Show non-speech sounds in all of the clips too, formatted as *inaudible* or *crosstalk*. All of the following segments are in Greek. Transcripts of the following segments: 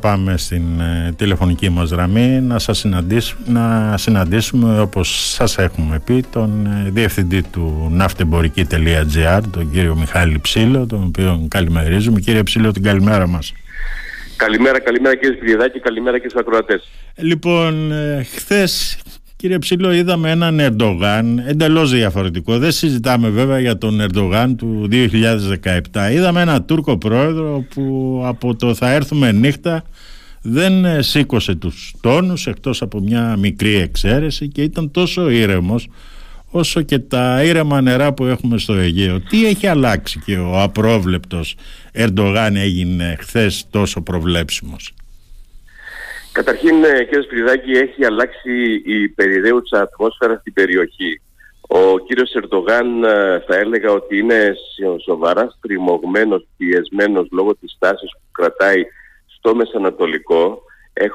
Πάμε στην ε, τηλεφωνική μας γραμμή να σας συναντήσουμε, να συναντήσουμε όπως σας έχουμε πει τον ε, διευθυντή του ναυτεμπορική.gr τον κύριο Μιχάλη Ψήλο τον οποίο καλημερίζουμε. Κύριε Ψήλο την καλημέρα μας. Καλημέρα, καλημέρα κύριε Σπυριδάκη, καλημέρα και στους ακροατές. Λοιπόν, ε, χθες Κύριε Ψηλό, είδαμε έναν Ερντογάν εντελώς διαφορετικό. Δεν συζητάμε βέβαια για τον Ερντογάν του 2017. Είδαμε έναν Τούρκο πρόεδρο που από το θα έρθουμε νύχτα δεν σήκωσε τους τόνους εκτός από μια μικρή εξαίρεση και ήταν τόσο ήρεμος όσο και τα ήρεμα νερά που έχουμε στο Αιγαίο. Τι έχει αλλάξει και ο απρόβλεπτος Ερντογάν έγινε χθες τόσο προβλέψιμος; Καταρχήν, ε, κύριε Σπυριδάκη, έχει αλλάξει η περιραίουσα ατμόσφαιρας στην περιοχή. Ο κύριος Ερντογάν ε, θα έλεγα ότι είναι σοβαράς στριμωγμένος, πιεσμένος λόγω της τάσης που κρατάει στο Μεσανατολικό,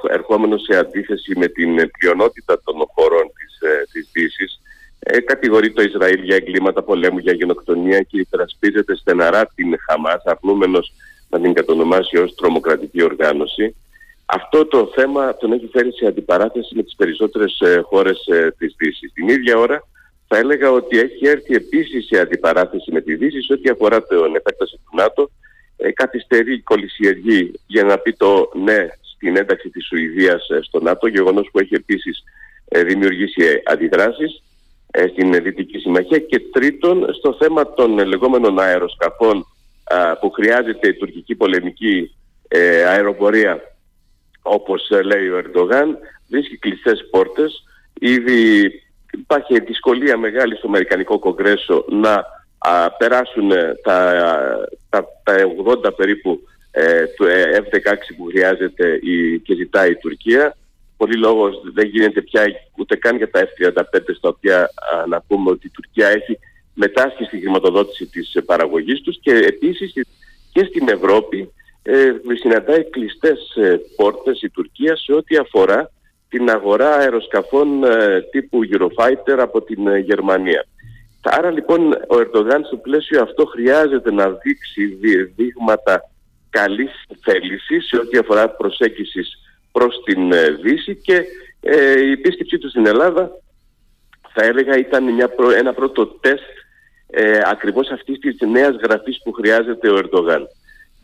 ερχόμενος σε αντίθεση με την πλειονότητα των χωρών της, ε, της Δύσης. Ε, κατηγορεί το Ισραήλ για εγκλήματα πολέμου, για γενοκτονία και υπερασπίζεται στεναρά την Χαμάς, αρνούμενος να την κατονομάσει ως τρομοκρατική οργάνωση. Αυτό το θέμα τον έχει φέρει σε αντιπαράθεση με τις περισσότερες ε, χώρες ε, της Δύσης. Την ίδια ώρα θα έλεγα ότι έχει έρθει επίσης σε αντιπαράθεση με τη Δύση σε ό,τι αφορά την επέκταση του ΝΑΤΟ. Ε, καθυστερεί, κολυσιεργεί για να πει το ναι στην ένταξη της Σουηδίας ε, στο ΝΑΤΟ, γεγονός που έχει επίσης ε, δημιουργήσει αντιδράσεις στην Δυτική Συμμαχία και τρίτον στο θέμα των λεγόμενων αεροσκαφών που χρειάζεται η τουρκική πολεμική αεροπορία όπως ε, λέει ο Ερντογάν, βρίσκει κλειστές πόρτες. Ήδη υπάρχει δυσκολία μεγάλη στο Αμερικανικό Κογκρέσο να περάσουν ε, τα, τα, τα 80 περίπου ε, του ε, F-16 που χρειάζεται η, και ζητάει η Τουρκία. Πολύ λόγος δεν γίνεται πια ούτε καν για τα F-35 στα οποία να πούμε ότι η Τουρκία έχει μετάσχει στη χρηματοδότηση της παραγωγής τους και επίσης και στην Ευρώπη ε, συναντάει κλειστές ε, πόρτες η Τουρκία σε ό,τι αφορά την αγορά αεροσκαφών ε, τύπου Eurofighter από την ε, Γερμανία. Άρα λοιπόν ο Ερντογάν στο πλαίσιο αυτό χρειάζεται να δείξει δείγματα καλής θέλησης σε ό,τι αφορά προσέγγισης προς την Δύση και η επίσκεψή του στην Ελλάδα θα έλεγα ήταν μια ένα πρώτο τεστ ε, ακριβώς αυτής της νέας γραφής που χρειάζεται ο Ερντογάν.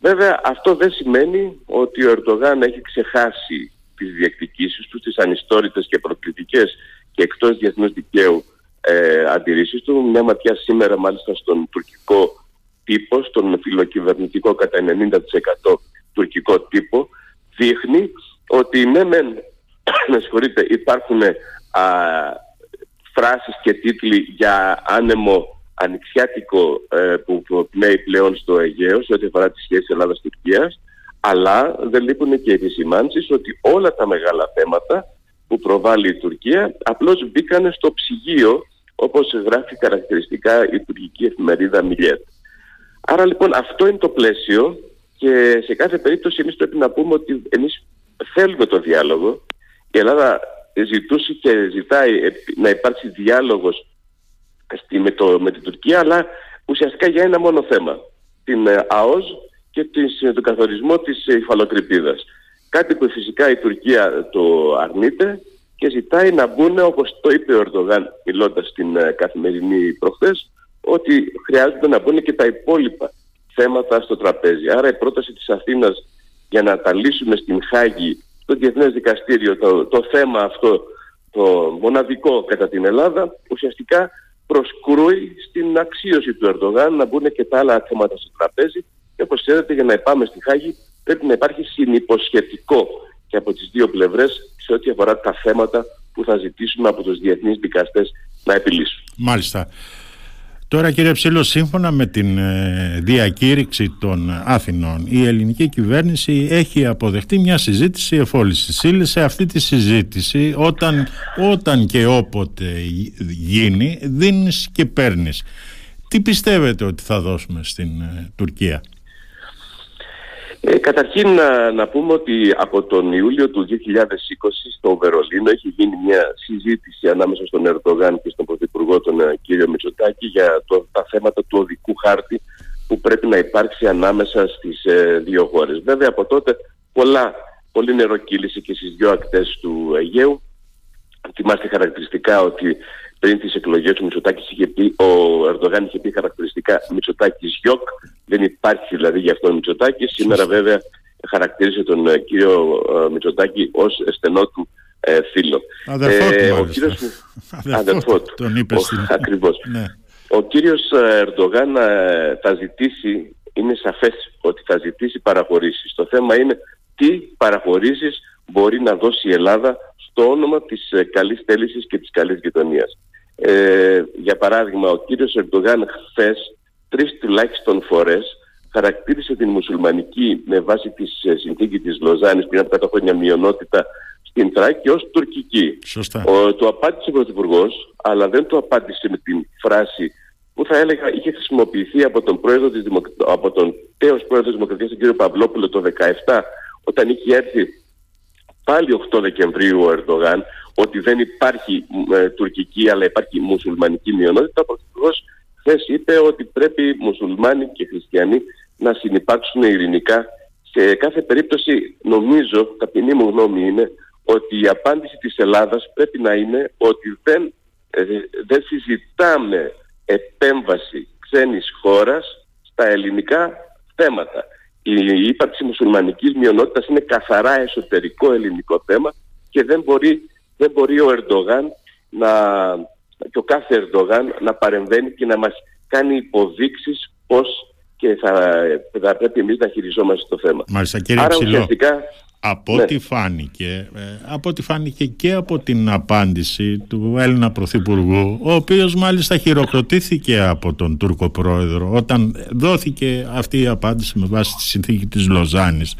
Βέβαια αυτό δεν σημαίνει ότι ο Ερντογάν έχει ξεχάσει τις διεκδικήσεις του, τις ανιστόρητες και προκλητικές και εκτός διεθνούς δικαίου ε, αντιρρήσεις του. Μια ματιά σήμερα μάλιστα στον τουρκικό τύπο, στον φιλοκυβερνητικό κατά 90% τουρκικό τύπο, δείχνει ότι ναι μεν, *coughs* με συγχωρείτε, υπάρχουν α, φράσεις και τίτλοι για άνεμο ανοιξιάτικο ε, που πνέει πλέον στο Αιγαίο σε ό,τι αφορά τις σχέσεις Ελλάδας-Τουρκίας αλλά δεν λείπουν και οι επισημάνσεις ότι όλα τα μεγάλα θέματα που προβάλλει η Τουρκία απλώς μπήκαν στο ψυγείο όπως γράφει χαρακτηριστικά η τουρκική εφημερίδα Μιλιέτ. Άρα λοιπόν αυτό είναι το πλαίσιο και σε κάθε περίπτωση εμείς πρέπει να πούμε ότι εμείς θέλουμε το διάλογο. Η Ελλάδα ζητούσε και ζητάει να υπάρξει διάλογος με, το, με την Τουρκία, αλλά ουσιαστικά για ένα μόνο θέμα. Την ε, ΑΟΣ και της, ε, τον καθορισμό της ε, υφαλοκρηπίδας. Κάτι που φυσικά η Τουρκία το αρνείται και ζητάει να μπουν, όπως το είπε ο Ερντογάν μιλώντας στην καθημερινή προχθές, ότι χρειάζεται να μπουν και τα υπόλοιπα θέματα στο τραπέζι. Άρα η πρόταση της Αθήνας για να τα λύσουμε στην Χάγη, στο Διεθνές Δικαστήριο, το, το θέμα αυτό, το μοναδικό κατά την Ελλάδα, ουσιαστικά προσκρούει στην αξίωση του Ερντογάν να μπουν και τα άλλα θέματα στο τραπέζι και όπως ξέρετε για να πάμε στη Χάγη πρέπει να υπάρχει συνυποσχετικό και από τις δύο πλευρές σε ό,τι αφορά τα θέματα που θα ζητήσουμε από τους διεθνείς δικαστές να επιλύσουν. Μάλιστα. Τώρα κύριε Ψήλο, σύμφωνα με την ε, διακήρυξη των Αθηνών, η ελληνική κυβέρνηση έχει αποδεχτεί μια συζήτηση εφόλησης ύλη σε αυτή τη συζήτηση όταν, όταν και όποτε γίνει δίνεις και παίρνεις. Τι πιστεύετε ότι θα δώσουμε στην ε, Τουρκία; Ε, καταρχήν να, να πούμε ότι από τον Ιούλιο του 2020 στο Βερολίνο έχει γίνει μια συζήτηση ανάμεσα στον Ερντογάν και στον Πρωθυπουργό τον ε, κύριο Μητσοτάκη για το, τα θέματα του οδικού χάρτη που πρέπει να υπάρξει ανάμεσα στις ε, δύο χώρες. Βέβαια από τότε πολλά πολύ νερό κύλησε και στις δύο ακτές του Αιγαίου. Θυμάστε χαρακτηριστικά ότι πριν τις εκλογές του Μητσοτάκης είχε πει, ο Ερντογάν είχε πει χαρακτηριστικά Μητσοτάκης γιοκ, δεν υπάρχει δηλαδή για αυτόν Μητσοτάκης. Σήμερα βέβαια χαρακτήρισε τον ε, κύριο ε, Μητσοτάκη ως στενό του ε, φίλο. Αδερφό του, ε, ο κύριος, αδερφό του. Τον είπε στην... Ακριβώς. *laughs* ναι. Ο κύριος Ερντογάν θα ζητήσει, είναι σαφές ότι θα ζητήσει παραχωρήσεις. Το θέμα είναι τι παραχωρήσεις μπορεί να δώσει η Ελλάδα στο όνομα της καλής θέλησης και της καλής γειτονίας. Ε, για παράδειγμα, ο κύριος Ερντογάν χθες τρεις τουλάχιστον φορές χαρακτήρισε την μουσουλμανική με βάση τη ε, συνθήκη της Λοζάνης πριν από 100 χρόνια μειονότητα στην Θράκη ως τουρκική. Σωστά. Ο, το απάντησε ο Πρωθυπουργός, αλλά δεν το απάντησε με την φράση που θα έλεγα είχε χρησιμοποιηθεί από τον, πρόεδρο της Δημοκ... από τον τέος πρόεδρος της Δημοκρατίας, τον κύριο Παυλόπουλο, το 2017, όταν είχε έρθει πάλι 8 Δεκεμβρίου ο Ερντογάν, ότι δεν υπάρχει ε, τουρκική αλλά υπάρχει μουσουλμανική μειονότητα, ο Πρωθυπουργός χθες είπε ότι πρέπει μουσουλμάνοι και χριστιανοί να συνεπάρξουν ειρηνικά. Σε κάθε περίπτωση νομίζω, ταπεινή μου γνώμη είναι, ότι η απάντηση της Ελλάδας πρέπει να είναι ότι δεν, ε, δεν συζητάμε επέμβαση ξένης χώρας στα ελληνικά θέματα. Η ύπαρξη μουσουλμανικής μειονότητας είναι καθαρά εσωτερικό ελληνικό θέμα και δεν μπορεί, δεν μπορεί ο Ερντογάν να, και ο κάθε Ερντογάν να παρεμβαίνει και να μας κάνει υποδείξεις πώς και θα, θα πρέπει εμείς να χειριζόμαστε το θέμα. Μάλιστα κύριε Άρα Ψηλό, ουσιαστικά από ναι. ό,τι φάνηκε, ε, από ό,τι φάνηκε και από την απάντηση του Έλληνα Πρωθυπουργού, ο οποίος μάλιστα χειροκροτήθηκε από τον Τούρκο Πρόεδρο όταν δόθηκε αυτή η απάντηση με βάση τη συνθήκη της Λοζάνης.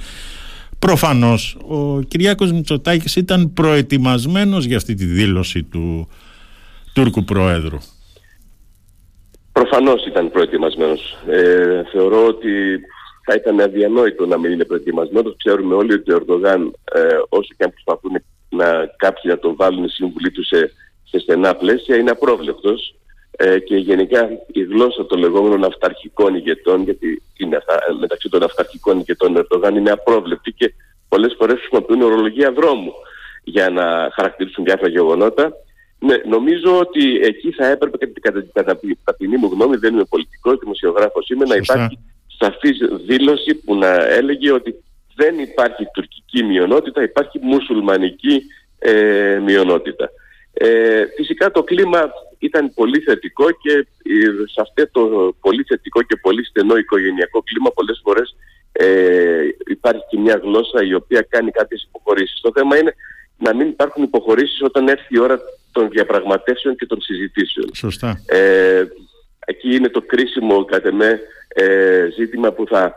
Προφανώς ο Κυριάκος Μητσοτάκης ήταν προετοιμασμένος για αυτή τη δήλωση του Τούρκου Πρόεδρου. Προφανώς ήταν προετοιμασμένος. Ε, θεωρώ ότι θα ήταν αδιανόητο να μην είναι προετοιμασμένος. Ξέρουμε όλοι ότι ο Ερντογάν, ε, όσο και αν προσπαθούν να κάποιοι να τον βάλουν σύμβουλοι τους σε, σε στενά πλαίσια, είναι απρόβλεπτος. Ε, και γενικά η γλώσσα των λεγόμενων αυταρχικών ηγετών, γιατί είναι αυτά, μεταξύ των αυταρχικών ηγετών Ερντογάν είναι απρόβλεπτη και πολλές φορές χρησιμοποιούν ορολογία δρόμου για να χαρακτηρίσουν διάφορα γεγονότα. Ναι, νομίζω ότι εκεί θα έπρεπε και κατά την ταπεινή μου γνώμη, δεν είμαι πολιτικός, δημοσιογράφος είμαι, να Σωστά. υπάρχει σαφής δήλωση που να έλεγε ότι δεν υπάρχει τουρκική μειονότητα, υπάρχει μουσουλμανική ε, μειονότητα. Ε, φυσικά το κλίμα ήταν πολύ θετικό και ε, σε αυτό το πολύ θετικό και πολύ στενό οικογενειακό κλίμα πολλές φορές ε, υπάρχει και μια γλώσσα η οποία κάνει κάποιες υποχωρήσεις. Το θέμα είναι να μην υπάρχουν υποχωρήσεις όταν έρθει η ώρα των διαπραγματεύσεων και των συζητήσεων. Σωστά. Ε, εκεί είναι το κρίσιμο κατά με ε, ζήτημα που θα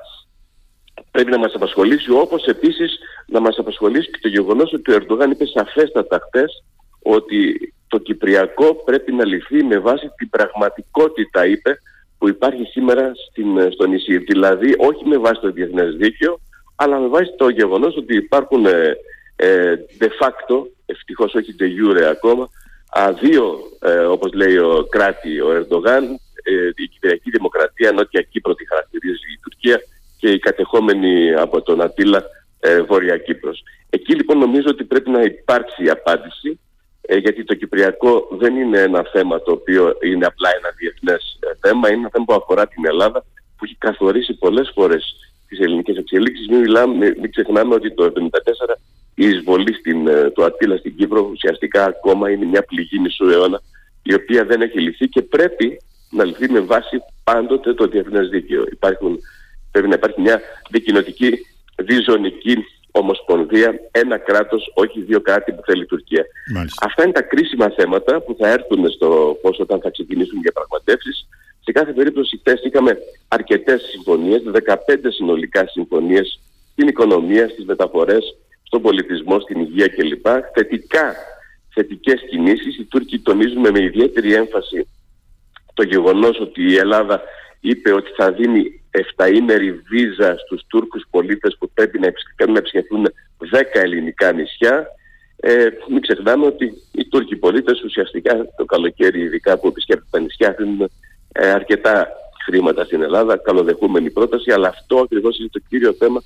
πρέπει να μας απασχολήσει όπως επίσης να μας απασχολήσει και το γεγονός ότι ο Ερντογάν είπε σαφέστατα χτες ότι το Κυπριακό πρέπει να λυθεί με βάση την πραγματικότητα είπε που υπάρχει σήμερα στην, στο νησί. Δηλαδή όχι με βάση το διεθνές δίκαιο αλλά με βάση το γεγονός ότι υπάρχουν ε, ε, de facto, ευτυχώς όχι de jure ακόμα, α, δύο, ε, όπως λέει ο κράτη ο Ερντογάν, ε, η Κυπριακή Δημοκρατία, Νότια Κύπρο τη χαρακτηρίζει η Τουρκία και η κατεχόμενη από τον Ατήλα ε, Βόρεια Κύπρος. Εκεί λοιπόν νομίζω ότι πρέπει να υπάρξει απάντηση ε, γιατί το Κυπριακό δεν είναι ένα θέμα το οποίο είναι απλά ένα διεθνές ε, θέμα, είναι ένα θέμα που αφορά την Ελλάδα που έχει καθορίσει πολλές φορές τις ελληνικές εξελίξεις. Μην, μιλάμε, μην ξεχνάμε ότι το 1974 η εισβολή στην, ε, του Ατήλα στην Κύπρο ουσιαστικά ακόμα είναι μια πληγή μισού αιώνα η οποία δεν έχει λυθεί και πρέπει να λυθεί με βάση πάντοτε το διεθνές δίκαιο. Υπάρχουν, πρέπει να υπάρχει μια δικοινοτική διζωνική ομοσπονδία, ένα κράτος, όχι δύο κράτη που θέλει η Τουρκία. Μάλιστα. Αυτά είναι τα κρίσιμα θέματα που θα έρθουν στο πώς όταν θα ξεκινήσουν οι διαπραγματεύσεις. Σε κάθε περίπτωση χθες είχαμε αρκετές συμφωνίες, 15 συνολικά συμφωνίες στην οικονομία, στις μεταφορές, στον πολιτισμό, στην υγεία κλπ. Θετικά, θετικές κινήσεις. Οι Τούρκοι τονίζουμε με ιδιαίτερη έμφαση το γεγονός ότι η Ελλάδα είπε ότι θα δίνει 7ήμερη βίζα στους Τούρκους πολίτες που πρέπει να επισκεφθούν 10 ελληνικά νησιά. Ε, μην ξεχνάμε ότι οι Τούρκοι πολίτες ουσιαστικά το καλοκαίρι ειδικά που επισκέπτονται τα νησιά δίνουν ε, αρκετά χρήματα στην Ελλάδα, καλοδεχούμενη πρόταση, αλλά αυτό ακριβώς είναι το κύριο θέμα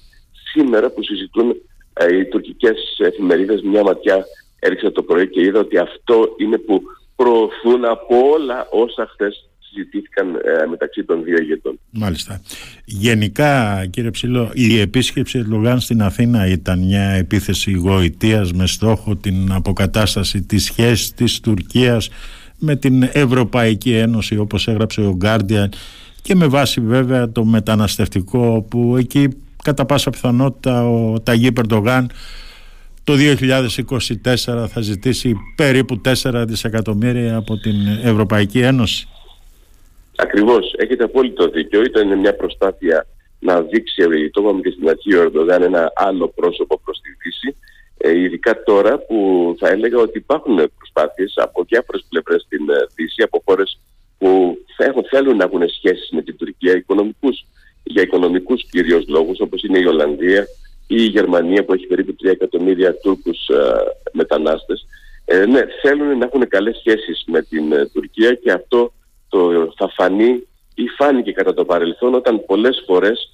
σήμερα που συζητούν ε, οι τουρκικές εφημερίδες μια ματιά έριξα το πρωί και είδα ότι αυτό είναι που προωθούν από όλα όσα χθες συζητήθηκαν ε, μεταξύ των δύο ηγετών. Μάλιστα. Γενικά, κύριε Ψηλό, η επίσκεψη Ερντογάν στην Αθήνα ήταν μια επίθεση γοητείας με στόχο την αποκατάσταση της σχέσης της Τουρκίας με την Ευρωπαϊκή Ένωση όπως έγραψε ο Guardian και με βάση βέβαια το μεταναστευτικό που εκεί κατά πάσα πιθανότητα ο Ταγί Περντογάν το 2024 θα ζητήσει περίπου 4 δισεκατομμύρια από την Ευρωπαϊκή Ένωση. Ακριβώς, έχετε απόλυτο δίκιο. Ήταν μια προσπάθεια να δείξει, το είπαμε και στην αρχή ο Ερντογάν, ένα άλλο πρόσωπο προς τη Δύση. Ε, ειδικά τώρα που θα έλεγα ότι υπάρχουν προσπάθειες από διάφορες πλευρές στην ε, Δύση, από χώρες που θέλουν να έχουν σχέσεις με την Τουρκία οικονομικούς, για οικονομικούς κυρίως λόγους, όπως είναι η Ολλανδία ή η Γερμανία που έχει περίπου 3 εκατομμύρια Τούρκους ε, μετανάστες. Ε, ναι, θέλουν να έχουν καλές σχέσεις με την ε, Τουρκία και αυτό το, θα φανεί ή φάνηκε κατά το παρελθόν όταν πολλές φορές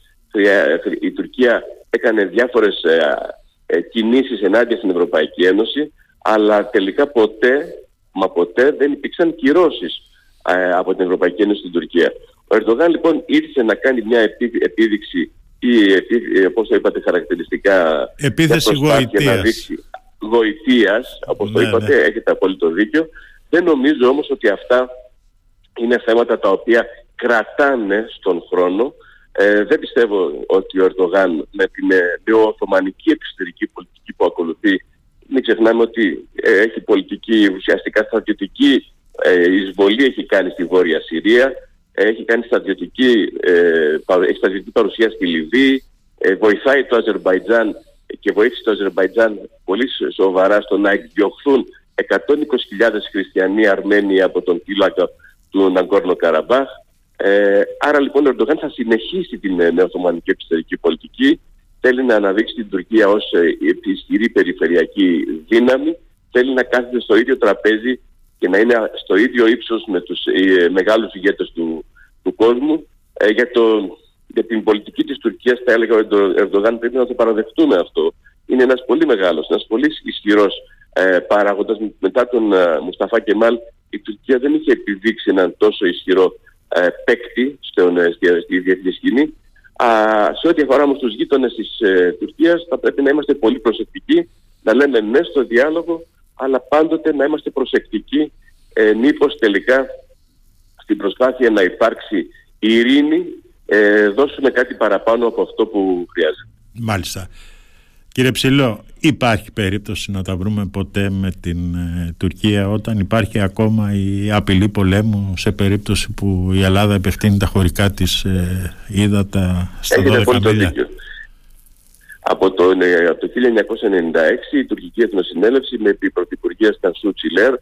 η Τουρκία έκανε διάφορες ε, ε, κινήσεις ενάντια στην Ευρωπαϊκή Ένωση αλλά τελικά ποτέ, μα ποτέ δεν υπήρξαν κυρώσεις ε, από την Ευρωπαϊκή Ένωση στην Τουρκία. Ο Ερντογάν λοιπόν ήρθε να κάνει μια επίδειξη ή επί, πώς το είπατε χαρακτηριστικά επίθεση γοητείας. Γοητείας, όπως το ναι, είπατε, ναι. έχετε απόλυτο δίκιο. Δεν νομίζω όμως ότι αυτά είναι θέματα τα οποία κρατάνε στον χρόνο. Ε, δεν πιστεύω ότι ο Ερντογάν με την ε, νεοοθωμανική εξωτερική πολιτική που ακολουθεί μην ξεχνάμε ότι ε, έχει πολιτική ουσιαστικά στρατιωτική ε, εισβολή έχει κάνει στη Βόρεια Συρία, έχει κάνει στρατιωτική, ε, στρατιωτική παρουσία στη Λιβύη, ε, βοηθάει το Αζερμπαϊτζάν και βοήθησε το Αζερμπαϊτζάν πολύ σοβαρά στο να εκδιωχθούν 120.000 χριστιανοί Αρμένοι από τον φύλακα του Ναγκόρνο Καραμπάχ. Ε, άρα λοιπόν ο Ερντογάν θα συνεχίσει την ε, νεοθωμανική εξωτερική πολιτική. Θέλει να αναδείξει την Τουρκία ως ε, ισχυρή περιφερειακή δύναμη. Θέλει να κάθεται στο ίδιο τραπέζι και να είναι στο ίδιο ύψος με τους ε, μεγάλους ηγέτες του, του κόσμου. Ε, για, το, για την πολιτική της Τουρκίας θα έλεγα ότι ο Ερντογάν πρέπει να το παραδεχτούμε αυτό. Είναι ένας πολύ μεγάλος, ένας πολύ ισχυρός ε, παράγοντας. Μετά τον ε, Μουσταφά Κεμάλ η Τουρκία δεν είχε επιδείξει έναν τόσο ισχυρό ε, παίκτη στον, ε, στη, στη διεθνή σκηνή. Α, σε ό,τι αφορά όμως τους γείτονες της ε, Τουρκίας θα πρέπει να είμαστε πολύ προσεκτικοί, να λέμε ναι στο διάλογο, αλλά πάντοτε να είμαστε προσεκτικοί ε, μήπως τελικά στην προσπάθεια να υπάρξει ειρήνη ε, δώσουμε κάτι παραπάνω από αυτό που χρειάζεται. Μάλιστα. Κύριε Ψηλό, υπάρχει περίπτωση να τα βρούμε ποτέ με την ε, Τουρκία όταν υπάρχει ακόμα η απειλή πολέμου σε περίπτωση που η Ελλάδα επεκτείνει τα χωρικά της ε, ύδατα στα 12 μίλια. Από το, ε, από το 1996 η τουρκική εθνοσυνέλευση με την πρωθυπουργία Στανσού Τσιλέρ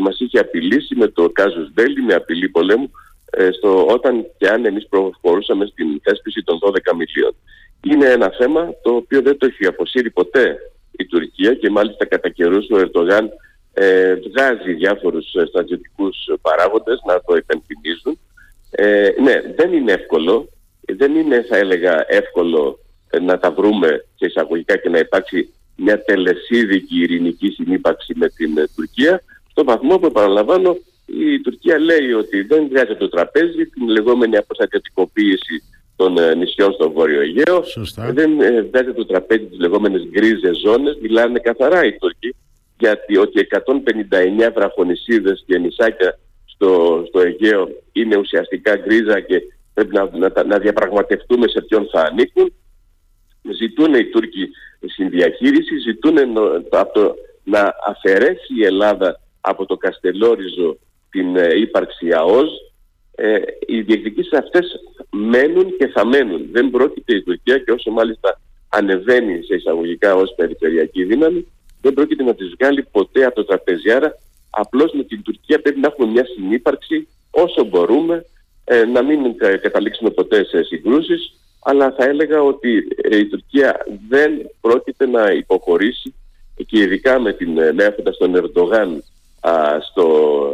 μας είχε απειλήσει με το Κάζους Μπέλι, με απειλή πολέμου ε, στο, όταν και αν εμείς προχωρούσαμε στην θέσπιση των 12 μιλίων. Είναι ένα θέμα το οποίο δεν το έχει αποσύρει ποτέ η Τουρκία και μάλιστα κατά καιρούς ο Ερτογάν ε, βγάζει διάφορους ε, στρατιωτικούς παράγοντες να το επενθυμίζουν. Ε, ναι, δεν είναι εύκολο. Δεν είναι θα έλεγα εύκολο ε, να τα βρούμε σε εισαγωγικά και να υπάρξει μια τελεσίδικη ειρηνική συνύπαρξη με την ε, Τουρκία, στο βαθμό που επαναλαμβάνω η Τουρκία λέει ότι δεν βγάζει το τραπέζι την λεγόμενη αποστατιωτικοποίηση των ε, νησιών στο Βόρειο Αιγαίο. Δεν βγάζει το τραπέζι τις λεγόμενες γκρίζες ζώνες. Μιλάνε καθαρά οι Τούρκοι γιατί ότι 159 βραχονισίδες και νησάκια στο, στο Αιγαίο είναι ουσιαστικά γκρίζα και πρέπει να, να, να διαπραγματευτούμε σε ποιον θα ανήκουν ζητούν οι Τούρκοι συνδιαχείριση, ζητούν να αφαιρέσει η Ελλάδα από το Καστελόριζο την ε, ύπαρξη ΑΟΣ. Ε, οι διεκδικήσεις αυτές μένουν και θα μένουν. Δεν πρόκειται η Τουρκία και όσο μάλιστα ανεβαίνει σε εισαγωγικά ως περιφερειακή δύναμη, δεν πρόκειται να τις βγάλει ποτέ από το τραπέζι. Άρα απλώς με την Τουρκία πρέπει να έχουμε μια συνύπαρξη όσο μπορούμε, ε, να μην καταλήξουμε ποτέ σε συγκρούσεις, αλλά θα έλεγα ότι ε, η Τουρκία δεν πρόκειται να υποχωρήσει και ειδικά με την ε, έχοντας τον Ερντογάν στο,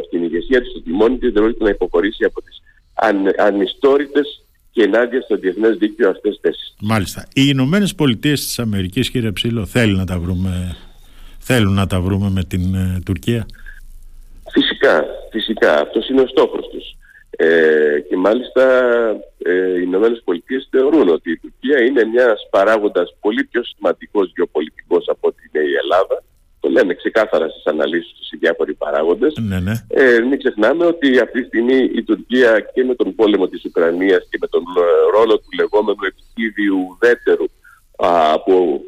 στην ηγεσία της, στο τιμόνι της, δεν πρόκειται να υποχωρήσει από τις αν, ανιστόρητες και ενάντια στο διεθνές δίκαιο αυτές τι θέσεις. Μάλιστα. Οι Ηνωμένες Πολιτείες της Αμερικής, κύριε Ψήλο, θέλουν να τα βρούμε, θέλουν να τα βρούμε με την ε, Τουρκία; Φυσικά, φυσικά. Αυτός είναι ο στόχος τους. Ε, και μάλιστα ε, οι Ηνωμένες Πολιτείες θεωρούν ότι η Τουρκία είναι μιας παράγοντας πολύ πιο σημαντικός γεωπολιτικός από ότι είναι η Ελλάδα το λέμε ξεκάθαρα στις αναλύσεις τους οι διάφοροι παράγοντες. Ναι, ναι. Ε, μην ξεχνάμε ότι αυτή τη στιγμή η Τουρκία και με τον πόλεμο της Ουκρανίας και με τον ε, ρόλο του λεγόμενου επιτίδιου ουδέτερου α, που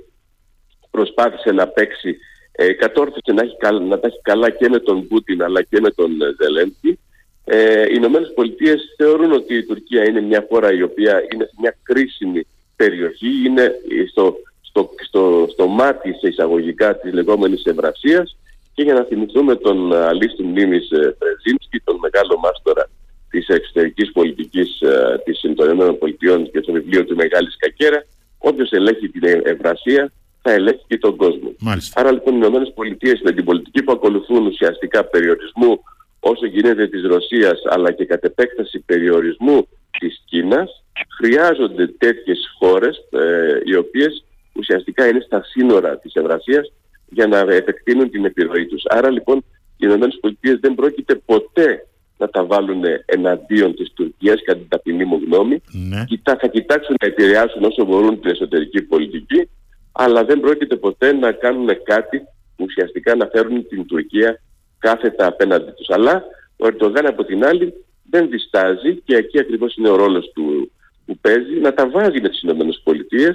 προσπάθησε να παίξει ε, κατόρθωσε να, έχει, να τα έχει καλά και με τον Πούτιν αλλά και με τον ε, Ζελένσκι. Ε, οι Ηνωμένες Πολιτείες θεωρούν ότι η Τουρκία είναι μια χώρα η οποία είναι σε μια κρίσιμη περιοχή, είναι στο στο, στο, στο μάτι σε εισαγωγικά της λεγόμενης ευρασίας και για να θυμηθούμε τον αλίστου μνήμης Πρεζίνσκι, τον μεγάλο μάστορα της εξωτερικής πολιτικής ε, της των Πολιτειών και το βιβλίο του Μεγάλης Κακέρα, όποιος ελέγχει την ευρασία θα ελέγχει και τον κόσμο. Μάλιστα. Άρα λοιπόν οι Ηνωμένες Πολιτείες με την πολιτική που ακολουθούν ουσιαστικά περιορισμού όσο γίνεται της Ρωσίας αλλά και κατ' επέκταση περιορισμού της Κίνας χρειάζονται τέτοιες χώρες ε, οι οποίες ουσιαστικά είναι στα σύνορα της Ευρασίας για να επεκτείνουν την επιρροή τους. Άρα λοιπόν οι ΗΠΑ δεν πρόκειται ποτέ να τα βάλουν εναντίον της Τουρκίας κατά την ταπεινή μου γνώμη. Ναι. θα κοιτάξουν να επηρεάσουν όσο μπορούν την εσωτερική πολιτική αλλά δεν πρόκειται ποτέ να κάνουν κάτι που ουσιαστικά να φέρουν την Τουρκία κάθετα απέναντι τους. Αλλά ο Ερντογάν από την άλλη δεν διστάζει και εκεί ακριβώς είναι ο ρόλος του που παίζει να τα βάζει με τις ΗΠΑ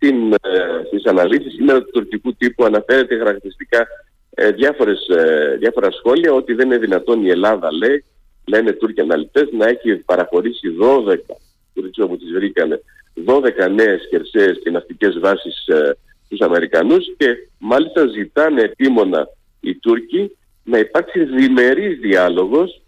στην, ε, στις αναλύσεις. Σήμερα του τουρκικού τύπου αναφέρεται χαρακτηριστικά ε, διάφορες, ε, διάφορα σχόλια. Ότι δεν είναι δυνατόν η Ελλάδα, λέει, λένε Τούρκοι αναλυτές, να έχει παραχωρήσει 12, Τουρκοί όπου τις βρήκανε, 12 νέες χερσαίες και ναυτικές βάσεις ε, στους Αμερικανούς και μάλιστα ζητάνε επίμονα οι Τούρκοι να υπάρξει διμερής διάλογος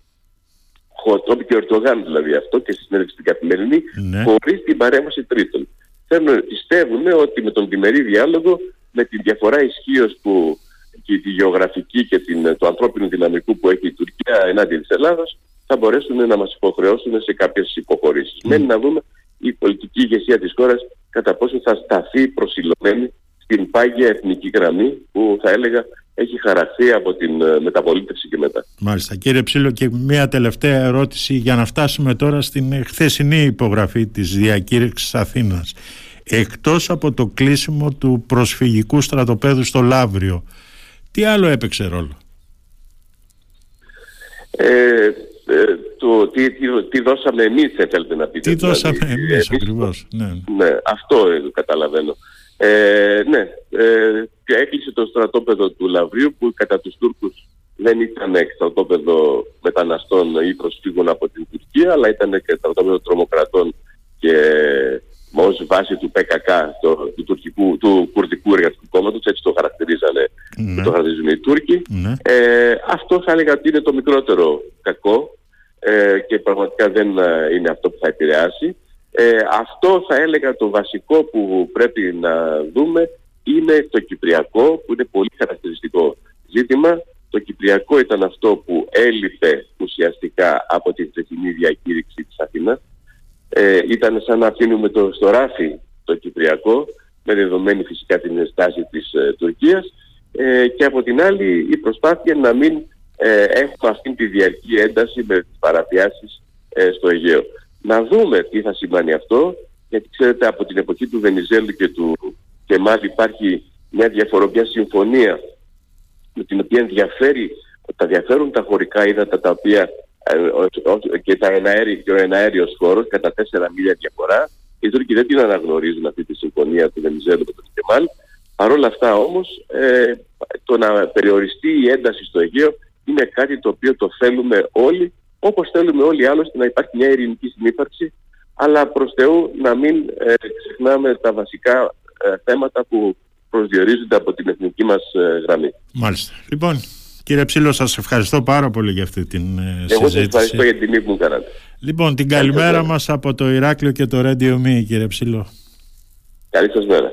το είπε και ο Ερτογάν δηλαδή αυτό και στη συνέντευξη την καθημερινή, ναι. χωρίς την παρέμβαση τρίτων θέλουν, πιστεύουν ότι με τον διμερή διάλογο, με τη διαφορά ισχύω που και τη γεωγραφική και την, το ανθρώπινο δυναμικό που έχει η Τουρκία ενάντια της Ελλάδας, θα μπορέσουν να μας υποχρεώσουν σε κάποιες υποχωρήσεις. Mm. Μένει να δούμε η πολιτική ηγεσία της χώρας κατά πόσο θα σταθεί προσιλωμένη στην πάγια εθνική γραμμή που θα έλεγα έχει χαραχθεί από την ε, μεταπολίτευση και μετά. Μάλιστα. Κύριε Ψήλο και μια τελευταία ερώτηση για να φτάσουμε τώρα στην χθεσινή υπογραφή της διακήρυξης Αθήνας. Εκτός από το κλείσιμο του προσφυγικού στρατοπέδου στο Λαύριο, τι άλλο έπαιξε ρόλο; Ε, ε το, τι, τι, δώσαμε εμείς θέλετε να πείτε. Τι δηλαδή. δώσαμε εμείς, εμείς ακριβώς. Ναι. ναι, αυτό καταλαβαίνω. Ε, ναι, ε, και έκλεισε το στρατόπεδο του Λαβρίου που κατά τους Τούρκους δεν ήταν στρατόπεδο μεταναστών ή προσφύγων από την Τουρκία αλλά ήταν και στρατόπεδο τρομοκρατών και ως βάση του ΠΚΚ, το, του, τουρκικού, του κουρδικού εργατικού κόμματος, έτσι το χαρακτηρίζανε, ναι. το χαρακτηρίζουν οι Τούρκοι. Ναι. Ε, αυτό θα έλεγα ότι είναι το μικρότερο κακό ε, και πραγματικά δεν ε, είναι αυτό που θα επηρεάσει. Ε, αυτό θα έλεγα το βασικό που πρέπει να δούμε είναι το Κυπριακό που είναι πολύ χαρακτηριστικό ζήτημα. Το Κυπριακό ήταν αυτό που έλειπε ουσιαστικά από την τεχνική διακήρυξη της Αθήνας. Ε, ήταν σαν να αφήνουμε το, στο ράφι το Κυπριακό με δεδομένη φυσικά την στάση της ε, Τουρκίας ε, και από την άλλη η προσπάθεια να μην ε, έχουμε αυτή τη διαρκή ένταση με τις παραβιάσεις ε, στο Αιγαίο να δούμε τι θα σημαίνει αυτό, γιατί ξέρετε από την εποχή του Βενιζέλου και του Κεμάλ υπάρχει μια διαφοροποιά συμφωνία με την οποία ενδιαφέρει, τα διαφέρουν τα χωρικά ύδατα τα οποία ε, και, τα εναέρι, και ο εναέριος χώρος κατά τέσσερα μίλια διαφορά. Οι Τούρκοι δεν την αναγνωρίζουν αυτή τη συμφωνία του Βενιζέλου με τον Κεμάλ. Παρ' όλα αυτά όμως ε, το να περιοριστεί η ένταση στο Αιγαίο είναι κάτι το οποίο το θέλουμε όλοι όπως θέλουμε όλοι άλλωστε να υπάρχει μια ειρηνική συνύπαρξη, αλλά προς Θεού να μην ε, ξεχνάμε τα βασικά ε, θέματα που προσδιορίζονται από την εθνική μας ε, γραμμή. Μάλιστα. Λοιπόν, κύριε Ψήλο, σας ευχαριστώ πάρα πολύ για αυτή την συζήτηση. Εγώ σας ευχαριστώ για την τιμή που μου κάνατε. Λοιπόν, την καλημέρα μας από το Ηράκλειο και το Radio Me, κύριε Ψήλο. Καλή σας μέρα.